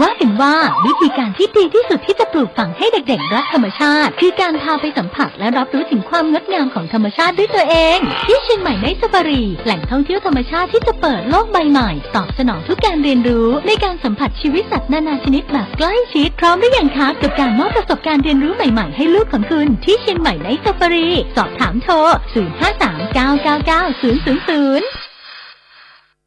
ว่ากันว่าวิธีการที่ดีที่สุดที่จะปลูกฝังให้เด็กๆรักธรรมชาติ คือการพาไปสัมผัสและรับรู้ถึงความงดงามของธรรมชาติด้วยตัวเอง ที่เชียงใหม่ในซาฟารี แหล่งท่องเที่ยวธรรมชาติที่จะเปิดโลกใบใหม่ ตอบสนองทุกการเรียนรู้ ในการสัมผัสชีวิตสัตว์นานาชนิดแบบใกล้ชิด พร้อมหรือยังคะกับการมอบประสบการณ์เรียนรู้ใหม่ๆให้ลูกของคุณที่เชียงใหม่ในซาฟารี สอบถามโทร 0539999000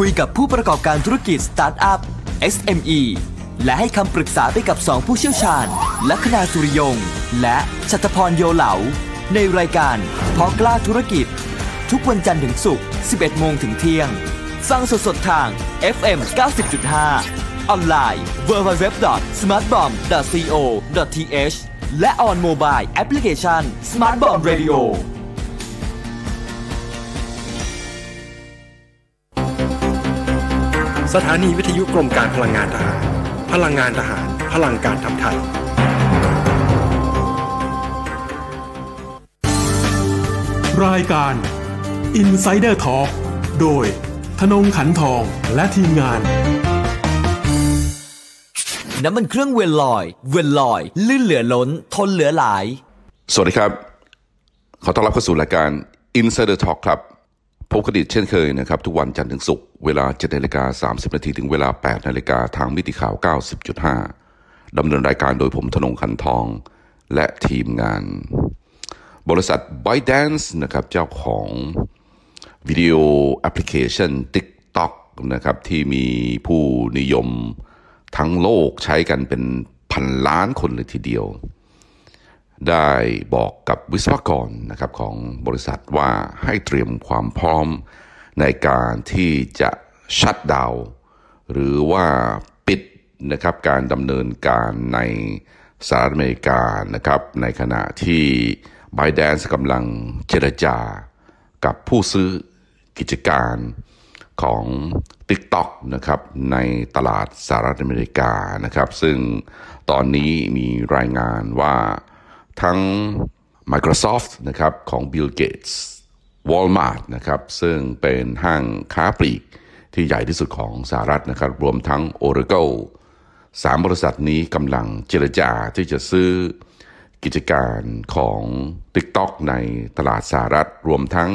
คุยกับผู้ประกอบการธุรกิจสตาร์ทอัพ SME และให้คำปรึกษาไปกับ 2 ผู้เชี่ยวชาญ ลัคนาสุริยง และชัตพรโยเหลา ในรายการเพาะกล้าธุรกิจ ทุกวันจันทร์ถึงศุกร์ 11 โมงถึงเที่ยง ฟังสดๆทาง FM 90.5 ออนไลน์ www.smartbomb.co.th และ on mobile application Smart Bomb Radio สถานีวิทยุกรมการพลังงานทหาร พลังงานทหาร พลังการทำไทย รายการ Insider Talk โดยธนงขันทองและทีมงาน น้ำมันเครื่องเวลลอย เวลลอย ลื่นเหลือล้น ทนเหลือหลาย สวัสดีครับ ขอต้อนรับเข้าสู่รายการ Insider Talk ครับ พบกันอีกเช่นเคยนะครับ ทุกวันจันทร์ถึงศุกร์เวลา7นาฬิกา30นาทีถึงเวลา8นาฬิกาทางมิติข่าว 90.5 ดำเนินรายการโดยผมธนงคันทองและทีมงาน บริษัท ByteDance นะครับเจ้าของวิดีโอแอปพลิเคชัน TikTok นะครับที่มีผู้นิยมทั้งโลกใช้กันเป็นพันล้านคนเลยทีเดียว ได้บอกกับวิศวกรนะครับของบริษัทว่าให้เตรียมความพร้อมในการที่จะชัดดาวหรือว่าปิดนะครับการดำเนินการในสหรัฐอเมริกานะครับในขณะที่ b y d a n c e กำลังเจรจา กับผู้ซื้อกิจการของ TikTok นะครับในตลาดสหรัฐอเมริกานะครับ ซึ่งตอนนี้มีรายงานว่า ทั้ง Microsoft นะครับของ Bill Gates Walmart นะครับซึ่งเป็นห้างค้าปลีกที่ใหญ่ที่สุดของสหรัฐนะครับรวมทั้ง Oracle สามบริษัทนี้กำลังเจรจาที่จะซื้อกิจการของ TikTok ในตลาดสหรัฐ รวมทั้ง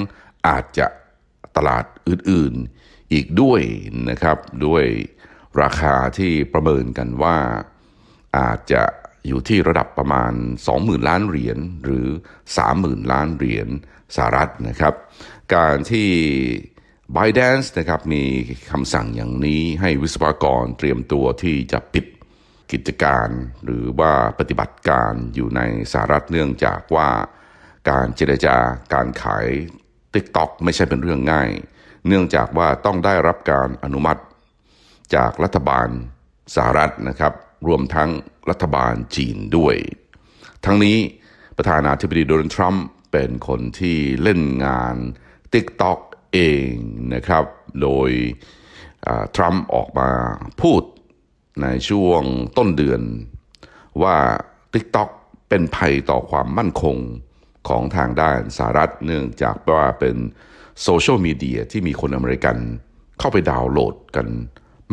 อาจจะตลาดอื่นๆอีกด้วยนะครับ ด้วยราคาที่ประเมินกันว่าอาจจะ อยู่ที่ระดับประมาณ 20,000 ล้านเหรียญหรือ 30,000 ล้านเหรียญสหรัฐนะครับ การที่ b y d a n c e นะครับมีคำสั่งอย่างนี้ให้วิศวกรเตรียมตัวที่จะปิดกิจการหรือว่าปฏิบัติการอยู่ในสหรัฐเนื่องจากว่าการเจรจาการขาย TikTok ไม่ใช่เป็นเรื่องง่าย เนื่องจากว่าต้องได้รับการอนุมัติจากรัฐบาลสหรัฐนะครับ รวมทั้งรัฐบาลจีนด้วย ทั้งนี้ประธานาธิบดีโดนัลด์ทรัมป์เป็นคนที่เล่นงาน TikTok เองนะครับ โดยทรัมป์ออกมาพูดในช่วงต้นเดือน ว่า TikTok เป็นภัยต่อความมั่นคงของทางด้านสหรัฐเนื่องจากว่าเป็นโซเชียลมีเดียที่มีคนอเมริกันเข้าไปดาวน์โหลดกัน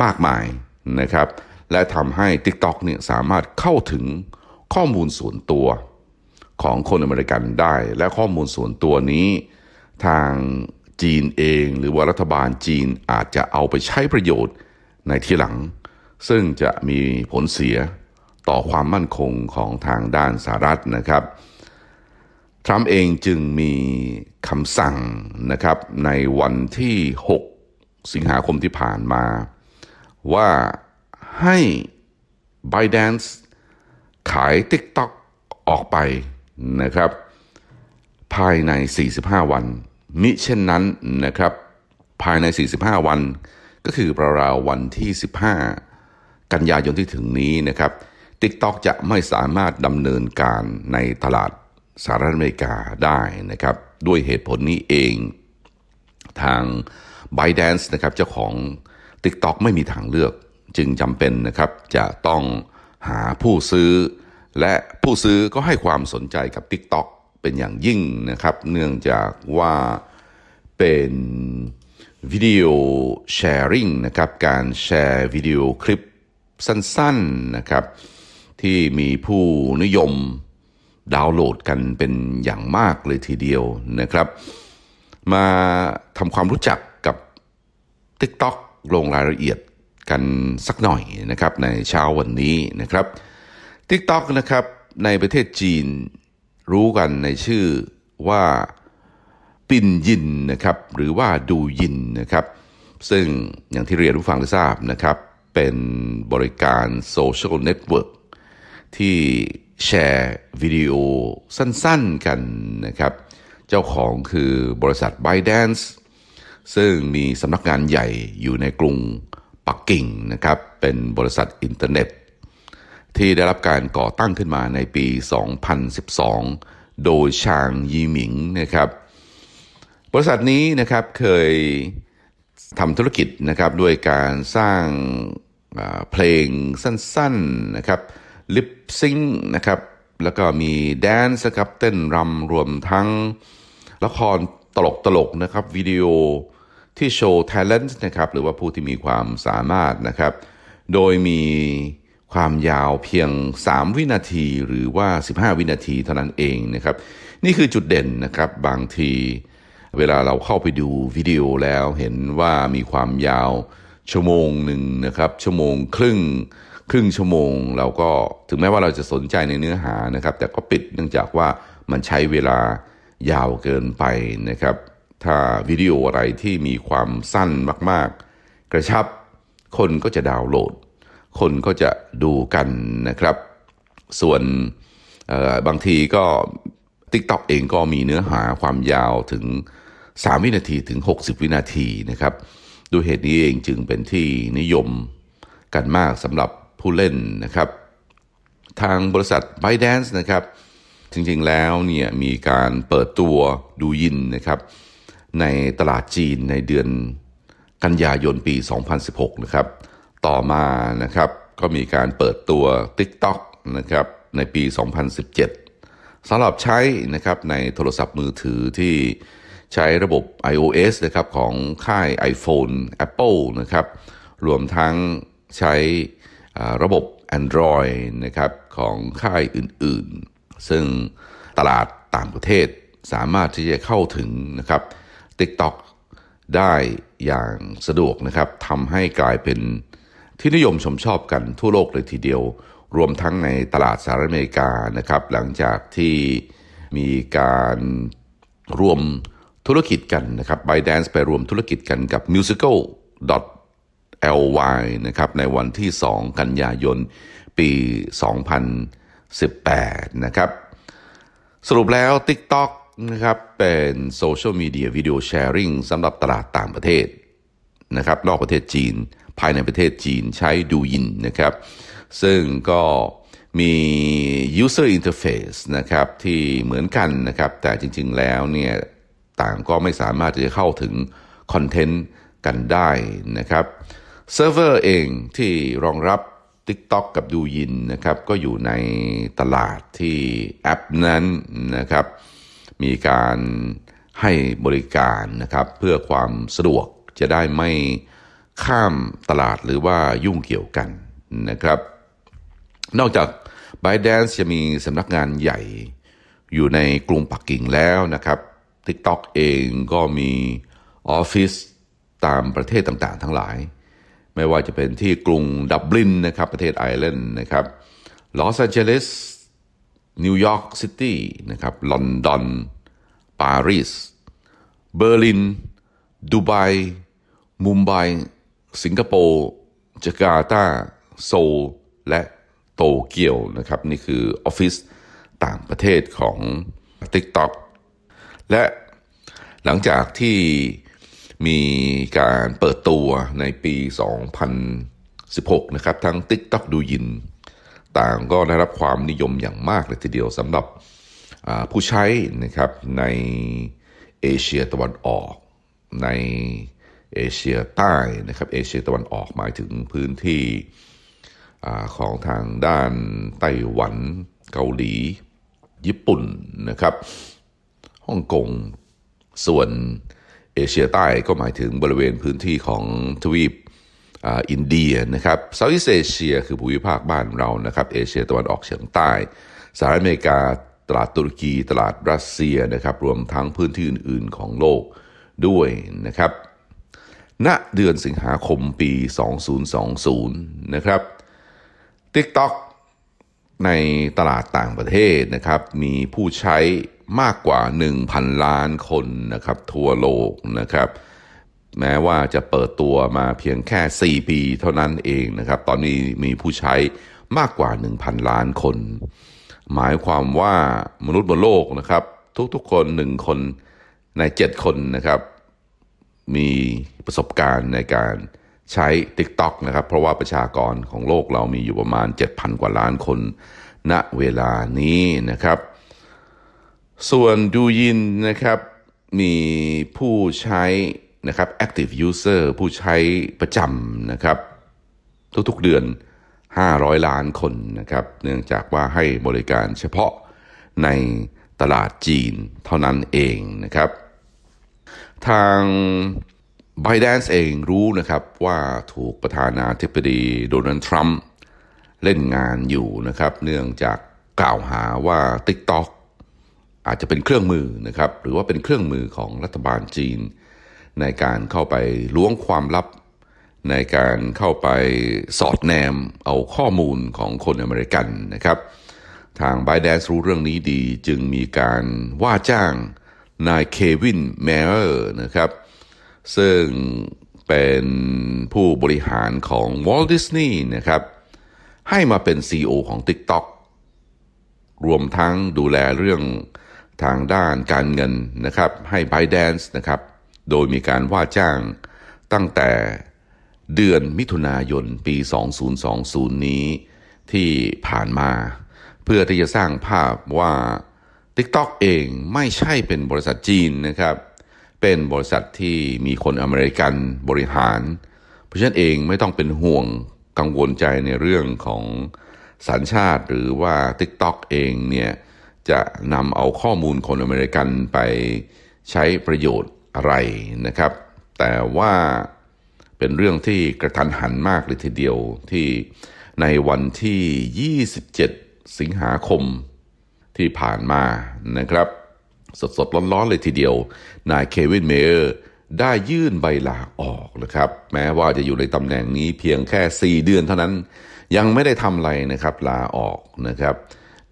มากมายนะครับ และทำให้ TikTok เนี่ยสามารถเข้าถึงข้อมูลส่วนตัวของคนอเมริกันได้ และข้อมูลส่วนตัวนี้ทางจีนเอง หรือว่ารัฐบาลจีนอาจจะเอาไปใช้ประโยชน์ในที่หลัง ซึ่งจะมีผลเสียต่อความมั่นคงของทางด้านสหรัฐนะครับทรัมป์เองจึงมีคำสั่งนะครับในวันที่ 6 สิงหาคมที่ผ่านมา ว่า ให้ b y d a n c e ขาย TikTok ออกไปนะครับ ภายใน 45 วัน มิเช่นนั้นนะครับ ภายใน 45 วัน ก็คือประราววันที่ 15 กันยายนที่ถึงนี้นะครับ TikTok จะไม่สามารถดำเนินการในตลาดสหรัฐอเมริกาได้นะครับ ด้วยเหตุผลนี้เองทาง b y d a n c e นะครับเจ้าของ TikTok ไม่มีทางเลือก จึงจำเป็นนะครับจะต้องหาผู้ซื้อ และผู้ซื้อก็ให้ความสนใจกับ TikTok เป็นอย่างยิ่งนะครับ เนื่องจากว่าเป็นวิดีโอแชร์ริงนะครับการแชร์วิดีโอคลิปสั้นๆนะครับ ที่มีผู้นิยมดาวน์โหลดกันเป็นอย่างมากเลยทีเดียวนะครับ มาทำความรู้จักกับ TikTok ลงรายละเอียด กันสักหน่อยนะครับในเช้าวันนี้นะครับ TikTok นะครับในประเทศจีนรู้กันในชื่อว่าปินยินนะครับหรือว่า Douyin นะครับ ซึ่งอย่างที่เรียนผู้ฟังได้ทราบนะครับ เป็นบริการ social networkที่แชร์วิดีโอสั้นๆกันนะครับ เจ้าของคือบริษัท b y d a n c e ซึ่งมีสำนักงานใหญ่อยู่ในกรุง ปักกิ่งนะครับเป็นบริษัทอินเทอร์เน็ต ที่ได้รับการก่อตั้งขึ้นมาในปี 2012 โดยชางยีหมิงนะครับบริษัทนี้นะครับเคยทำธุรกิจนะครับด้วยการสร้างเพลงสั้นๆนะครับ lip sync นะครับแล้วก็มี dance ครับเต้นรำรวมทั้งละครตลกตลกนะครับวิดีโอ ที่โชว์ talent นะครับหรือว่าผู้ที่มีความสามารถนะครับ โดยมีความยาวเพียง 3 วินาทีหรือว่า 15 วินาทีเท่านั้นเองนะครับ นี่คือจุดเด่นนะครับบางที เวลาเราเข้าไปดูวิดีโอแล้วเห็นว่ามีความยาวชั่วโมงหนึ่งนะครับ ชั่วโมงครึ่งครึ่งชั่วโมงเราก็ถึงแม้ว่าเราจะสนใจในเนื้อหานะครับ แต่ก็ปิดเนื่องจากว่ามันใช้เวลายาวเกินไปนะครับ ถ้าวิดีโออะไรที่มีความสั้นมาก ๆ กระชับ คนก็จะดาวน์โหลด คนก็จะดูกันนะครับ ส่วนบางทีก็ TikTok เองก็มีเนื้อหาความยาวถึง 3 วินาทีถึง 60 วินาทีนะครับด้วยเหตุนี้เองจึงเป็นที่นิยมกันมากสำหรับผู้เล่นนะครับ ทางบริษัท b y d a n c e นะครับ จริงๆแล้วเนี่ยมีการเปิดตัวดูยินนะครับ ในตลาดจีนในเดือนกันยายนปี 2016 นะครับ ต่อมานะครับก็มีการเปิดตัว TikTok นะครับในปี 2017สำหรับใช้นะครับในโทรศัพท์มือถือที่ใช้ระบบ iOS นะครับของค่าย iPhone Apple นะครับรวมทั้งใช้ระบบ Android นะครับของค่ายอื่นๆ ซึ่งตลาดต่างประเทศสามารถที่จะเข้าถึงนะครับ TikTok ได้อย่างสะดวกนะครับทำให้กลายเป็นที่นิยมชมชอบกันทั่วโลกเลยทีเดียว รวมทั้งในตลาดสหรัฐอเมริกานะครับ หลังจากที่มีการรวมธุรกิจกันนะครับ b y d a n c e ไปรวมธุรกิจกันกับ musical ly นะครับในวันที่ 2 กันยายน ปี 2018 นะครับ สรุปแล้ว TikTok นะครับเป็นโซเชียลมีเดียวิดีโอแชร์ริงสำหรับตลาดต่างประเทศนะครับนอกประเทศจีน ภายในประเทศจีนใช้ Douyin นะครับ ซึ่งก็มี user interface นะครับที่เหมือนกันนะครับ แต่จริงๆแล้วเนี่ยต่างก็ไม่สามารถจะเข้าถึงคอนเทนต์กันได้นะครับเซิร์ฟเวอร์เองที่รองรับ TikTok กับ Douyin นะครับ ก็อยู่ในตลาดที่แอปนั้นนะครับ มีการให้บริการนะครับเพื่อความสะดวกจะได้ไม่ข้ามตลาดหรือว่ายุ่งเกี่ยวกันนะครับ นอกจาก b y d a n c e จะมีสำนักงานใหญ่อยู่ในกรุงปักกิ่งแล้วนะครับ TikTok เองก็มีออฟฟิศตามประเทศต่างๆ ทั้งหลาย ไม่ว่าจะเป็นที่กรุงดับลินนะครับประเทศไอร์แลนด์นะครับลอสแอนเจลิส นิวยอร์กซิตี้นะครับลอนดอนปารีสเบอร์ลินดูไบมุมไบสิงคโปร์จาการ์ตาโซลและโตเกียวนะครับ นี่คือออฟฟิศต่างประเทศของ TikTok และหลังจากที่มีการเปิดตัวในปี 2016 นะครับ ทั้ง TikTok Douyin ต่างก็ได้รับความนิยมอย่างมากเลยทีเดียวสำหรับผู้ใช้นะครับในเอเชียตะวันออกในเอเชียใต้นะครับเอเชียตะวันออกหมายถึงพื้นที่ของทางด้านไต้หวันเกาหลี ญี่ปุ่นนะครับฮ่องกงส่วนเอเชียใต้ก็หมายถึงบริเวณพื้นที่ของทวีป อินเดียนะครับเซาท์อีสเอเชียคือภูมิภาคบ้านเรานะครับเอเชียตะวันออกเฉียงใต้สหรัฐอเมริกาตลาดตุรกี ตลาดรัสเซียนะครับรวมทั้งพื้นที่อื่น ๆ ของโลกด้วยนะครับ ณเดือนสิงหาคมปี 2020 นะครับ TikTok ในตลาดต่างประเทศนะครับ มีผู้ใช้มากกว่า 1,000 ล้านคนนะครับทั่วโลกนะครับ แม้ว่าจะเปิดตัวมาเพียงแค่ 4 ปีเท่านั้นเองนะครับ ตอนนี้มีผู้ใช้มากกว่า 1,000 ล้านคน หมายความว่ามนุษย์บนโลกนะครับ ทุกๆคน 1 คนใน 7 คนนะครับ มีประสบการณ์ในการใช้ TikTok นะครับ เพราะว่าประชากรของโลกเรามีอยู่ประมาณ 7,000 กว่าล้านคน ณเวลานี้นะครับ ส่วนดูยินนะครับมีผู้ใช้ นะครับ active user ผู้ใช้ประจำนะครับทุกๆเดือน 500 ล้านคนนะครับ เนื่องจากว่าให้บริการเฉพาะในตลาดจีนเท่านั้นเองนะครับ ทาง b i d a n c e เองรู้นะครับว่าถูกประธานาธิบดีโดนัลด์ทรัมป์เล่นงานอยู่นะครับ เนื่องจากกล่าวหาว่า TikTok อาจจะเป็นเครื่องมือนะครับ หรือว่าเป็นเครื่องมือของรัฐบาลจีน ในการเข้าไปล้วงความลับ ในการเข้าไปสอดแนมเอาข้อมูลของคนอเมริกันนะครับ ทาง ByteDance รู้เรื่องนี้ดีจึงมีการว่าจ้างนายเควินเมเยอร์นะครับ ซึ่งเป็นผู้บริหารของ Walt Disney นะครับ ให้มาเป็น CEO ของ TikTok รวมทั้งดูแลเรื่องทางด้านการเงินนะครับ ให้ b y d a n c e นะครับ โดยมีการว่าจ้างตั้งแต่เดือนมิถุนายนปี 2020 นี้ที่ผ่านมา เพื่อที่จะสร้างภาพว่า TikTok เองไม่ใช่เป็นบริษัทจีนนะครับ เป็นบริษัทที่มีคนอเมริกันบริหาร เพราะฉะนั้นเองไม่ต้องเป็นห่วงกังวลใจในเรื่องของสัญชาติหรือว่า TikTok เองเนี่ยจะนำเอาข้อมูลคนอเมริกันไปใช้ประโยชน์ อะไรนะครับ แต่ว่าเป็นเรื่องที่กระทันหันมากเลยทีเดียวที่ในวันที่ 27 สิงหาคมที่ผ่านมานะครับ สดๆร้อนๆเลยทีเดียว นายเควินเมเยอร์ได้ยื่นใบลาออกนะครับ แม้ว่าจะอยู่ในตำแหน่งนี้เพียงแค่ 4 เดือนเท่านั้น ยังไม่ได้ทำอะไรนะครับ ลาออกนะครับ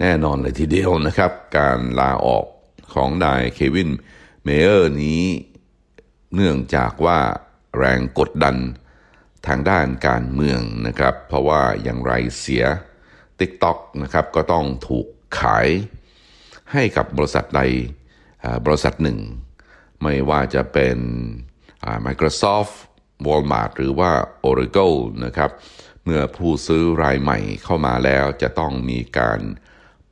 แน่นอนเลยทีเดียวนะครับ การลาออกของนายเควินเมเยอร์นี้ เนื่องจากว่าแรงกดดันทางด้านการเมืองนะครับ เพราะว่าอย่างไรเสีย TikTok นะครับก็ต้องถูกขายให้กับบริษัทใดบริษัทหนึ่ง ไม่ว่าจะเป็น Microsoft Walmart หรือว่า Oracle นะครับ เมื่อผู้ซื้อรายใหม่เข้ามาแล้วจะต้องมีการ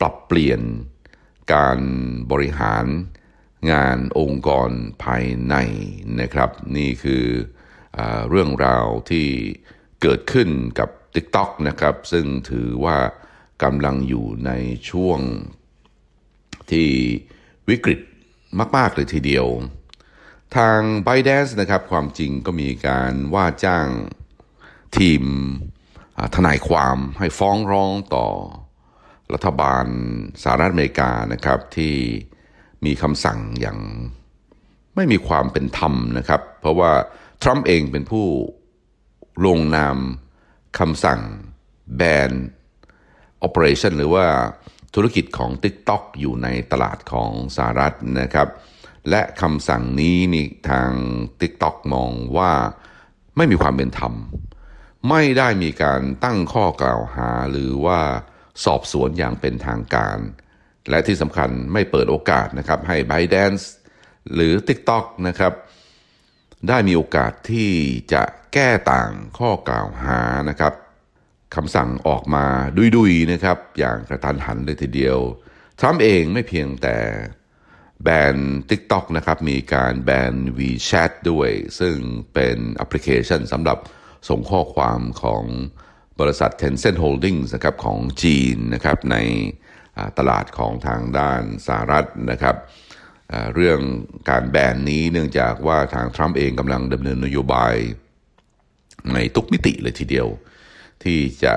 ปรับเปลี่ยนการบริหาร งานองค์กรภายในนะครับ นี่คืออเรื่องราวที่เกิดขึ้นกับ TikTok นะครับ ซึ่งถือว่ากำลังอยู่ในช่วงที่วิกฤตมาก ๆ เลยทีเดียว ทาง b y d a n c e นะครับ ความจริงก็มีการว่าจ้างทีมทนายความให้ฟ้องร้องต่อรัฐบาลสหรัฐอเมริกานะครับที่ มีคำสั่งอย่างไม่มีความเป็นธรรมนะครับ เพราะว่าทรัมป์เองเป็นผู้ลงนามคำสั่งแบน operation หรือว่าธุรกิจของ TikTok อยู่ในตลาดของสหรัฐนะครับ และคำสั่งนี้นี่ทาง TikTok มองว่าไม่มีความเป็นธรรม ไม่ได้มีการตั้งข้อกล่าวหาหรือว่าสอบสวนอย่างเป็นทางการ และที่สำคัญไม่เปิดโอกาสนะครับให้ ByteDance หรือ TikTok นะครับได้มีโอกาสที่จะแก้ต่างข้อกล่าวหานะครับคำสั่งออกมาดุยๆนะครับอย่างกระทันหันเลยทีเดียวทรัมป์เองไม่เพียงแต่แบน TikTok นะครับมีการแบน WeChat ด้วย ซึ่งเป็นแอปพลิเคชันสำหรับส่งข้อความของบริษัท Tencent Holdings นะครับของจีนนะครับใน ตลาดของทางด้านสหรัฐนะครับเรื่องการแบนนี้เนื่องจากว่าทางทรัมป์เองกำลังดำเนินนโยบายในทุกมิติเลยทีเดียว ที่จะ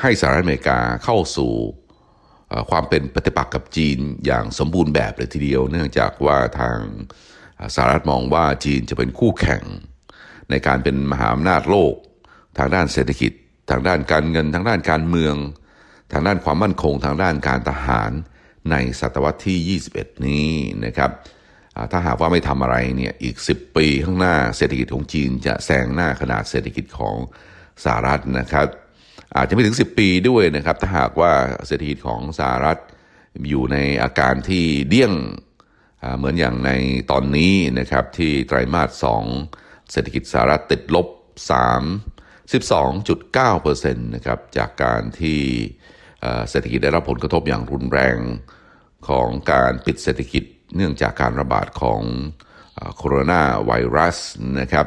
ให้สหรัฐอเมริกาเข้าสู่ความเป็นปฏิปักษ์กับจีนอย่างสมบูรณ์แบบเลยทีเดียว เนื่องจากว่าทางสหรัฐมองว่าจีนจะเป็นคู่แข่ง ในการเป็นมหาอำนาจโลก ทางด้านเศรษฐกิจ ทางด้านการเงิน ทางด้านการเมือง ทางด้านความมั่นคงทางด้านการทหารในศตวรรษที่ 21 นี้นะครับถ้าหากว่าไม่ทำอะไรเนี่ยอีก 10 ปีข้างหน้าเศรษฐกิจของจีนจะแซงหน้าขนาดเศรษฐกิจของสหรัฐนะครับ อาจจะไม่ถึง 10 ปีด้วยนะครับ ถ้าหากว่าเศรษฐกิจของสหรัฐอยู่ในอาการที่เดี้ยงเหมือนอย่างในตอนนี้นะครับที่ไตรมาส 2 เศรษฐกิจสหรัฐติดลบ 3 12.9%นะครับจากการที่ เศรษฐกิจได้รับผลกระทบอย่างรุนแรงของการปิดเศรษฐกิจเนื่องจากการระบาดของโคโรนาไวรัสนะครับ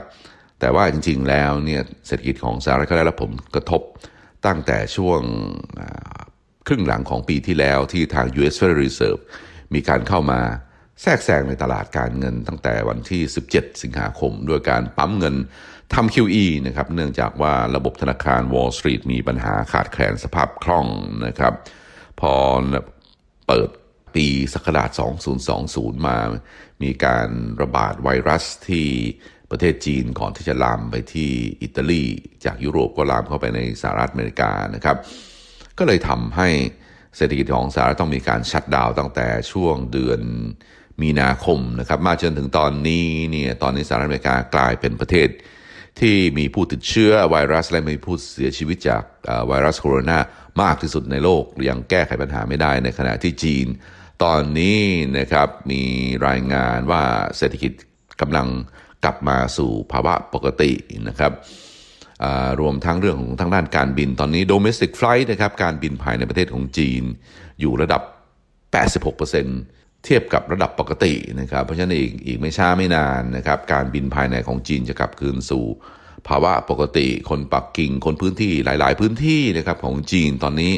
แต่ว่าจริงๆแล้วเนี่ยเศรษฐกิจของสหรัฐก็ได้รับผลกระทบตั้งแต่ช่วงครึ่งหลังของปีที่แล้วที่ทาง U.S. Federal Reserve มีการเข้ามาแทรกแซงในตลาดการเงินตั้งแต่วันที่ 17 สิงหาคม ด้วยการปั๊มเงิน ทำ QE นะครับเนื่องจากว่าระบบธนาคาร Wall Street มีปัญหาขาดแคลนสภาพคล่องนะครับ พอเปิดปีศักราช 2020 มา มีการระบาดไวรัสที่ประเทศจีนก่อนที่จะลามไปที่อิตาลี จากยุโรปก็ลามเข้าไปในสหรัฐอเมริกานะครับ ก็เลยทำให้เศรษฐกิจของสหรัฐต้องมีการชัดดาวตั้งแต่ช่วงเดือนมีนาคมนะครับ มาจนถึงตอนนี้เนี่ยตอนนี้สหรัฐอเมริกากลายเป็นประเทศ ที่มีผู้ติดเชื้อไวรัสและมีผู้เสียชีวิตจากไวรัสโคโรนามากที่สุดในโลกยังแก้ไขปัญหาไม่ได้ในขณะที่จีน ตอนนี้นะครับมีรายงานว่าเศรษฐกิจกำลังกลับมาสู่ภาวะปกตินะครับรวมทั้งเรื่องของทางด้านการบินตอนนี้ domestic flight นะครับการบินภายในประเทศของจีนอยู่ระดับ 86% เทียบกับระดับปกตินะครับ เพราะฉะนั้นอีกอีกไม่ช้าไม่นานนะครับ การบินภายในของจีนจะกลับคืนสู่ ภาวะปกติ คนปักกิ่ง คนพื้นที่หลาย ๆ พื้นที่นะครับของจีนตอนนี้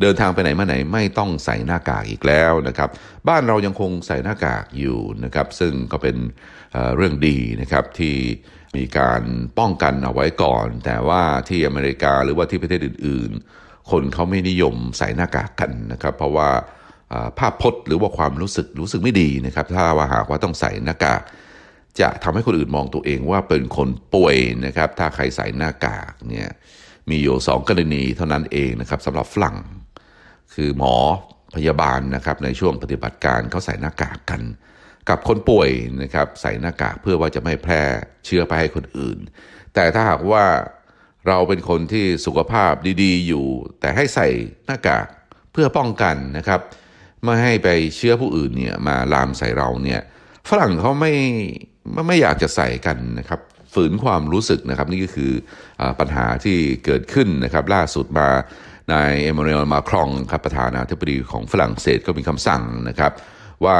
เดินทางไปไหนมาไหนไม่ต้องใส่หน้ากากอีกแล้วนะครับ บ้านเรายังคงใส่หน้ากากอยู่นะครับ ซึ่งก็เป็นเรื่องดีนะครับที่มีการป้องกันเอาไว้ก่อน แต่ว่าที่อเมริกาหรือว่าที่ประเทศอื่น ๆ คนเขาไม่นิยมใส่หน้ากากกันนะครับ เพราะว่า ภาพพจน์หรือว่าความรู้สึกรู้สึกไม่ดีนะครับ ถ้าว่าหากว่าต้องใส่หน้ากากจะทำให้คนอื่นมองตัวเองว่าเป็นคนป่วยนะครับ ถ้าใครใส่หน้ากากเนี่ยมีอยู่สองกรณีเท่านั้นเองนะครับสำหรับฝรั่ง คือหมอพยาบาลนะครับในช่วงปฏิบัติการเขาใส่หน้ากากกัน กับคนป่วยนะครับใส่หน้ากากเพื่อว่าจะไม่แพร่เชื้อไปให้คนอื่น แต่ถ้าหากว่าเราเป็นคนที่สุขภาพดี ๆ อยู่ แต่ให้ใส่หน้ากากเพื่อป้องกันนะครับ ไม่ให้ไปเชื้อผู้อื่นเนี่ยมาลามใส่เราเนี่ยฝรั่งเขาไม่ไม่อยากจะใส่กันนะครับฝืนความรู้สึกนะครับนี่ก็คืออปัญหาที่เกิดขึ้นนะครับล่าสุดมานายเอมานูเอลมาครองครับประธานาธิบดีของฝรั่งเศสก็มีคำสั่งนะครับ ว่า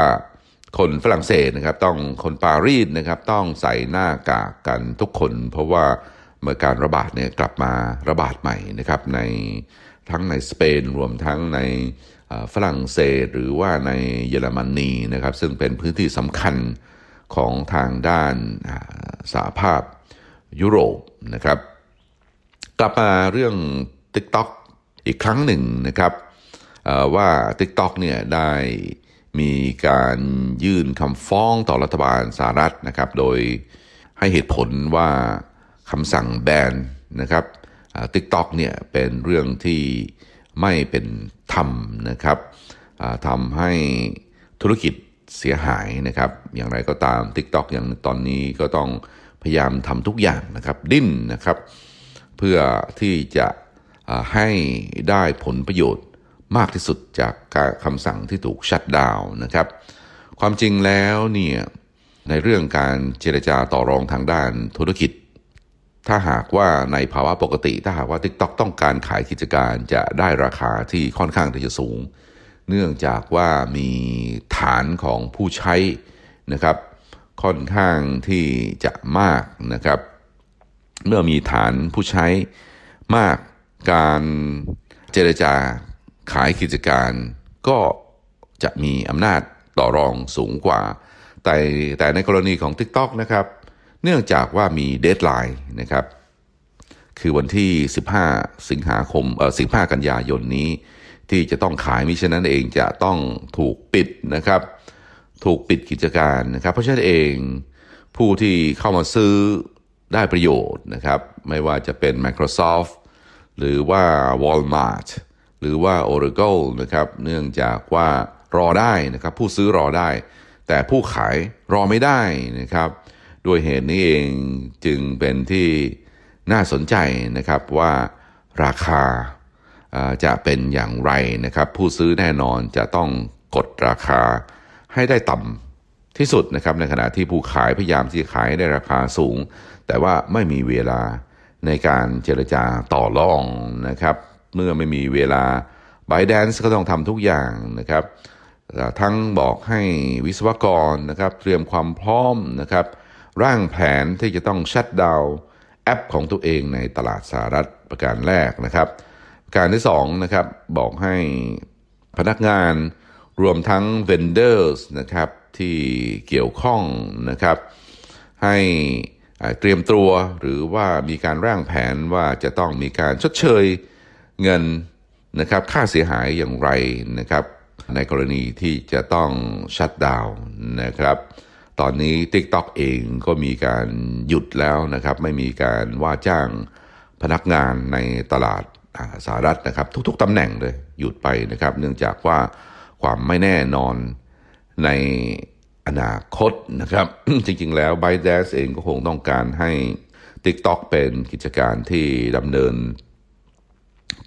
คนฝรั่งเศสนะครับต้องคนปารีสนะครับต้องใส่หน้ากากกันทุกคน เพราะว่า เมื่อการระบาดเนี่ยกลับมาระบาดใหม่นะครับในทั้งในสเปนรวมทั้งในฝรั่งเศสหรือว่าในเยอรมนีนะครับ ซึ่งเป็นพื้นที่สำคัญของทางด้านสหภาพยุโรปนะครับ กลับมาเรื่อง TikTok อีกครั้งหนึ่งนะครับว่า TikTok เนี่ยได้มีการยื่นคำฟ้องต่อรัฐบาลสหรัฐนะครับ โดยให้เหตุผลว่า คำสั่งแบนนะครับติ๊กต็อกเนี่ยเป็นเรื่องที่ไม่เป็นธรรมนะครับทำให้ธุรกิจเสียหายนะครับ อย่างไรก็ตาม TikTok อย่างตอนนี้ก็ต้องพยายามทำทุกอย่างนะครับ ดิ้นนะครับ เพื่อที่จะให้ได้ผลประโยชน์มากที่สุดจากการคำสั่งที่ถูกชัดดาวนะครับ ความจริงแล้วเนี่ยในเรื่องการเจรจาต่อรองทางด้านธุรกิจ ถ้าหากว่าในภาวะปกติ ถ้าหากว่า TikTok ต้องการขายกิจการจะได้ราคาที่ค่อนข้างที่จะสูง เนื่องจากว่ามีฐานของผู้ใช้นะครับ ค่อนข้างที่จะมากนะครับ เมื่อมีฐานผู้ใช้มากการเจรจาขายกิจการก็จะมีอำนาจต่อรองสูงกว่า แต่แต่ในกรณีของ TikTok นะครับ เนื่องจากว่ามีเดทไลน์นะครับ คือวันที่ 15 สิงหาคมเอ่อ15 กันยายนนี้ ที่จะต้องขายมิฉะนั้นเองจะต้องถูกปิดนะครับ ถูกปิดกิจการนะครับ เพราะฉะนั้นเองผู้ที่เข้ามาซื้อได้ประโยชน์นะครับ ไม่ว่าจะเป็น Microsoft หรือว่า Walmart หรือว่า Oracle นะครับ เนื่องจากว่ารอได้นะครับ ผู้ซื้อรอได้ แต่ผู้ขายรอไม่ได้นะครับ ด้วยเหตุนี้เองจึงเป็นที่น่าสนใจนะครับว่าราคาจะเป็นอย่างไรนะครับ ผู้ซื้อแน่นอนจะต้องกดราคาให้ได้ต่ำที่สุดนะครับ ในขณะที่ผู้ขายพยายามที่จะขายได้ราคาสูง แต่ว่าไม่มีเวลาในการเจรจาต่อรองนะครับ เมื่อไม่มีเวลา b y d a n c e ก็ต้องทำทุกอย่างนะครับ ทั้งบอกให้วิศวกรนะครับ เตรียมความพร้อมนะครับ ร่างแผนที่จะต้องชัดดาวแอปของตัวเองในตลาดสหรัฐประการแรกนะครับการที่สองนะครับบอกให้พนักงานรวมทั้ง vendors นะครับที่เกี่ยวข้องนะครับ ให้เตรียมตัวหรือว่ามีการร่างแผนว่าจะต้องมีการชดเชยเงินนะครับค่าเสียหายอย่างไรนะครับ ในกรณีที่จะต้องชัดดาวน์นะครับ ตอนนี้ TikTok เองก็มีการหยุดแล้วนะครับ ไม่มีการว่าจ้างพนักงานในตลาดสหรัฐนะครับ ทุกๆตำแหน่งเลยหยุดไปนะครับ เนื่องจากว่าความไม่แน่นอนในอนาคตนะครับ จริงๆ แล้ว b y d a n c e เองก็คงต้องการให้ TikTok เป็นกิจการที่ดำเนิน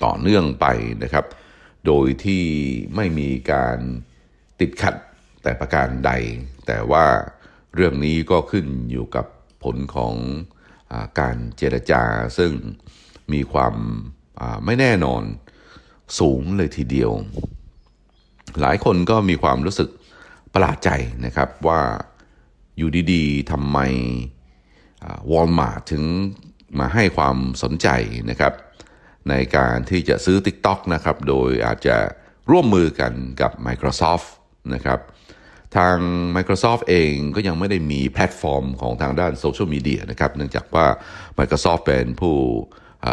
ต่อเนื่องไปนะครับ โดยที่ไม่มีการติดขัดแต่ประการใด แต่ว่า เรื่องนี้ก็ขึ้นอยู่กับผลของอการเจรจาซึ่งมีความไม่แน่นอนสูงเลยทีเดียว หลายคนก็มีความรู้สึกประหลาดใจนะครับว่าอยู่ดีๆทำไมวอลมาร์ถึงมาให้ความสนใจนะครับ ในการที่จะซื้อ TikTok นะครับ โดยอาจจะร่วมมือกันกับ Microsoft นะครับ ทาง Microsoft เองก็ยังไม่ได้มีแพลตฟอร์มของทางด้านโซเชียลมีเดียนะครับเนื่องจากว่า Microsoft เป็นผู้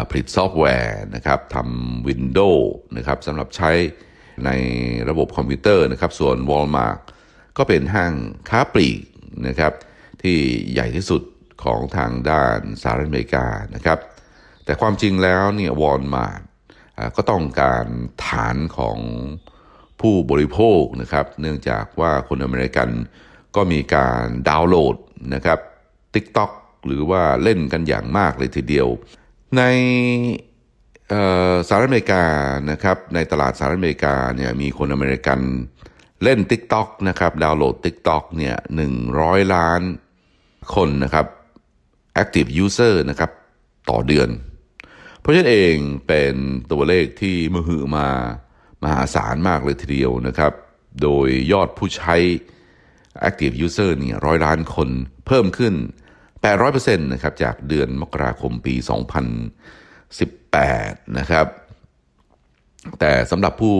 ผลิตซอฟต์แวร์นะครับทำ Windows นะครับสำหรับใช้ในระบบคอมพิวเตอร์นะครับ ส่วน Walmart ก็เป็นห้างค้าปลีกนะครับ ที่ใหญ่ที่สุดของทางด้านสหรัฐอเมริกานะครับ แต่ความจริงแล้วเนี่ยวอลมาร์ก็ต้องการฐานของ ผู้บริโภคนะครับ เนื่องจากว่าคนอเมริกันก็มีการดาวน์โหลดนะครับ TikTok หรือว่าเล่นกันอย่างมากเลยทีเดียว ในสหรัฐอเมริกานะครับ ในตลาดสหรัฐอเมริกาเนี่ยมีคนอเมริกันเล่น TikTok นะครับดาวน์โหลด TikTok เนี่ยหนึ่งร้อยล้านคนนะครับ active user นะครับต่อเดือน เพราะฉะนั้นเองเป็นตัวเลขที่มือหึมา มหาศาลมากเลยทีเดียวนะครับ โดยยอดผู้ใช้ active user เนี่ยร้อยล้านคนเพิ่มขึ้น 800%นะครับจากเดือนมกราคมปี 2018 นะครับ แต่สำหรับผู้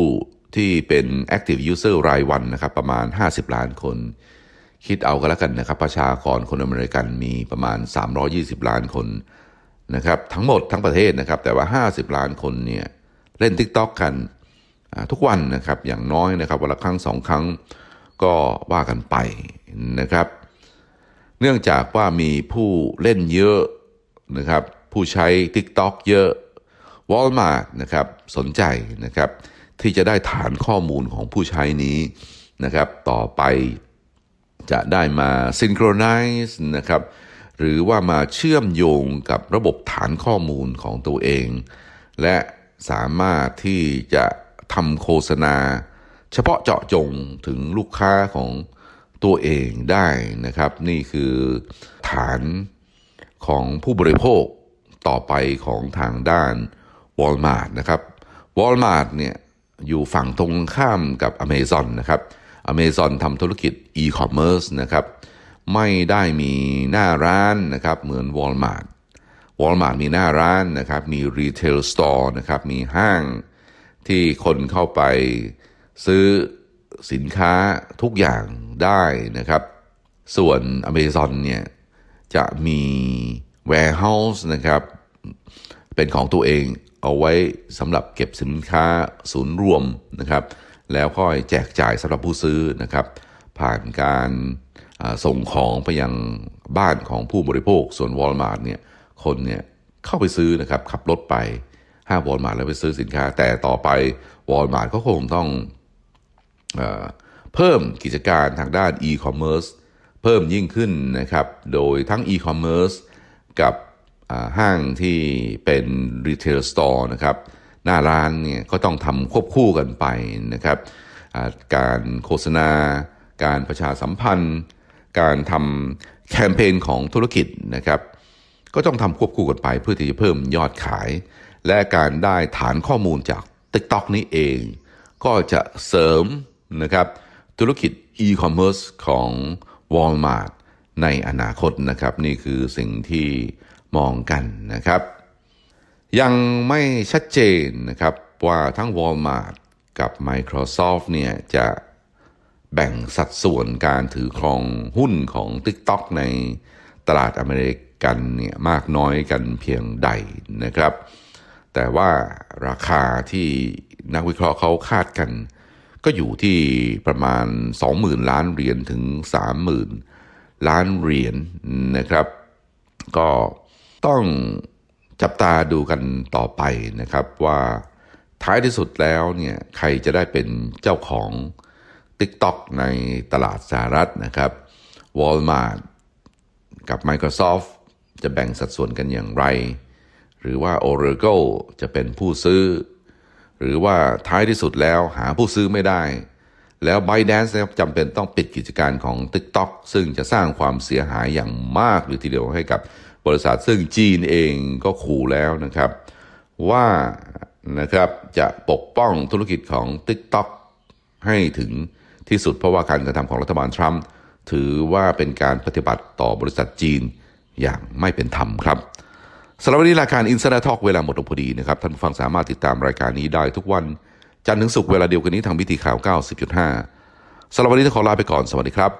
ที่เป็น active user รายวันนะครับประมาณ 50 ล้านคน คิดเอาก็แล้วกันนะครับ ประชากรคนอเมริกันมีประมาณ 320 ล้านคนนะครับ ทั้งหมดทั้งประเทศนะครับ แต่ว่า 50 ล้านคนเนี่ยเล่น TikTok กัน ทุกวันนะครับอย่างน้อยนะครับวันละครั้งสองครั้งก็ว่ากันไปนะครับ เนื่องจากว่ามีผู้เล่นเยอะนะครับ ผู้ใช้ TikTok เยอะ Walmart นะครับสนใจนะครับ ที่จะได้ฐานข้อมูลของผู้ใช้นี้นะครับ ต่อไปจะได้มา synchronize นะครับ หรือว่ามาเชื่อมโยงกับระบบฐานข้อมูลของตัวเอง และสามารถที่จะ ทำโฆษณา เฉพาะเจาะจงถึงลูกค้าของตัวเองได้นะครับ นี่คือฐานของผู้บริโภคต่อไปของทางด้าน Walmart นะครับ Walmart เนี่ยอยู่ฝั่งตรงข้ามกับ Amazon นะครับ Amazon ทำธุรกิจ e-commerce นะครับ ไม่ได้มีหน้าร้านนะครับเหมือน Walmart Walmart มีหน้าร้านนะครับ มี retail store นะครับ มีห้าง ที่คนเข้าไปซื้อสินค้าทุกอย่างได้นะครับ ส่วน Amazon เนี่ยจะมี warehouse นะครับ เป็นของตัวเองเอาไว้สำหรับเก็บสินค้าศูนย์รวมนะครับ แล้วค่อยแจกจ่ายสำหรับผู้ซื้อนะครับ ผ่านการส่งของไปยังบ้านของผู้บริโภค ส่วน Walmart เนี่ยคนเนี่ยเข้าไปซื้อนะครับขับรถไป ห้าวอลมาร์ทแล้วไปซื้อสินค้า แต่ต่อไปวอลมาร์ทก็คงต้องเอเพิ่มกิจการทางด้าน e-commerce เพิ่มยิ่งขึ้นนะครับ โดยทั้ง e-commerce กับห้างที่เป็น retail store นะครับ หน้าร้านเนี่ยก็ต้องทำควบคู่กันไปนะครับ การโฆษณา การประชาสัมพันธ์ การทำแคมเปญของธุรกิจนะครับ ก็ต้องทำควบคู่กันไปเพื่อที่จะเพิ่มยอดขาย และการได้ฐานข้อมูลจาก TikTok นี้เอง ก็จะเสริมนะครับธุรกิจ e-commerce ของ Walmart ในอนาคตนะครับ นี่คือสิ่งที่มองกันนะครับ ยังไม่ชัดเจนนะครับว่าทั้ง Walmart กับ Microsoft เนี่ยจะแบ่งสัดส่วนการถือครองหุ้นของ TikTok ในตลาดอเมริกันเนี่ยมากน้อยกันเพียงใดนะครับ แต่ว่าราคาที่นักวิเคราะห์เขาคาดกัน ก็อยู่ที่ประมาณ 20,000 ล้านเหรียญถึง 30,000 ล้านเหรียญนะครับ ก็ต้องจับตาดูกันต่อไปนะครับว่าท้ายที่สุดแล้วเนี่ยใครจะได้เป็นเจ้าของ TikTok ในตลาดสหรัฐนะครับ Walmart กับ Microsoft จะแบ่งสัดส่วนกันอย่างไร หรือว่า Oracle จะเป็นผู้ซื้อ หรือว่าท้ายที่สุดแล้วหาผู้ซื้อไม่ได้ แล้ว ByteDance นะครับจำเป็นต้องปิดกิจการของ TikTok ซึ่งจะสร้างความเสียหายอย่างมากเลยทีเดียวให้กับบริษัทซึ่งจีนเองก็ขู่แล้วนะครับ ว่านะครับจะปกป้องธุรกิจของ TikTok ให้ถึงที่สุดเพราะว่าการกระทำของรัฐบาลทรัมป์ถือว่าเป็นการปฏิบัติต่อบริษัทจีนอย่างไม่เป็นธรรมครับ สำหรับวันนี้รายการอินสตาทอกเวลาหมดลงพอดีนะครับ ท่านผู้ฟังสามารถติดตามรายการนี้ได้ทุกวัน จันทร์ถึงศุกร์เวลาเดียวกันนี้ทางวิธีข่าว 90.5สำหรับวันนี้ต้องขอลาไปก่อนสวัสดีครับ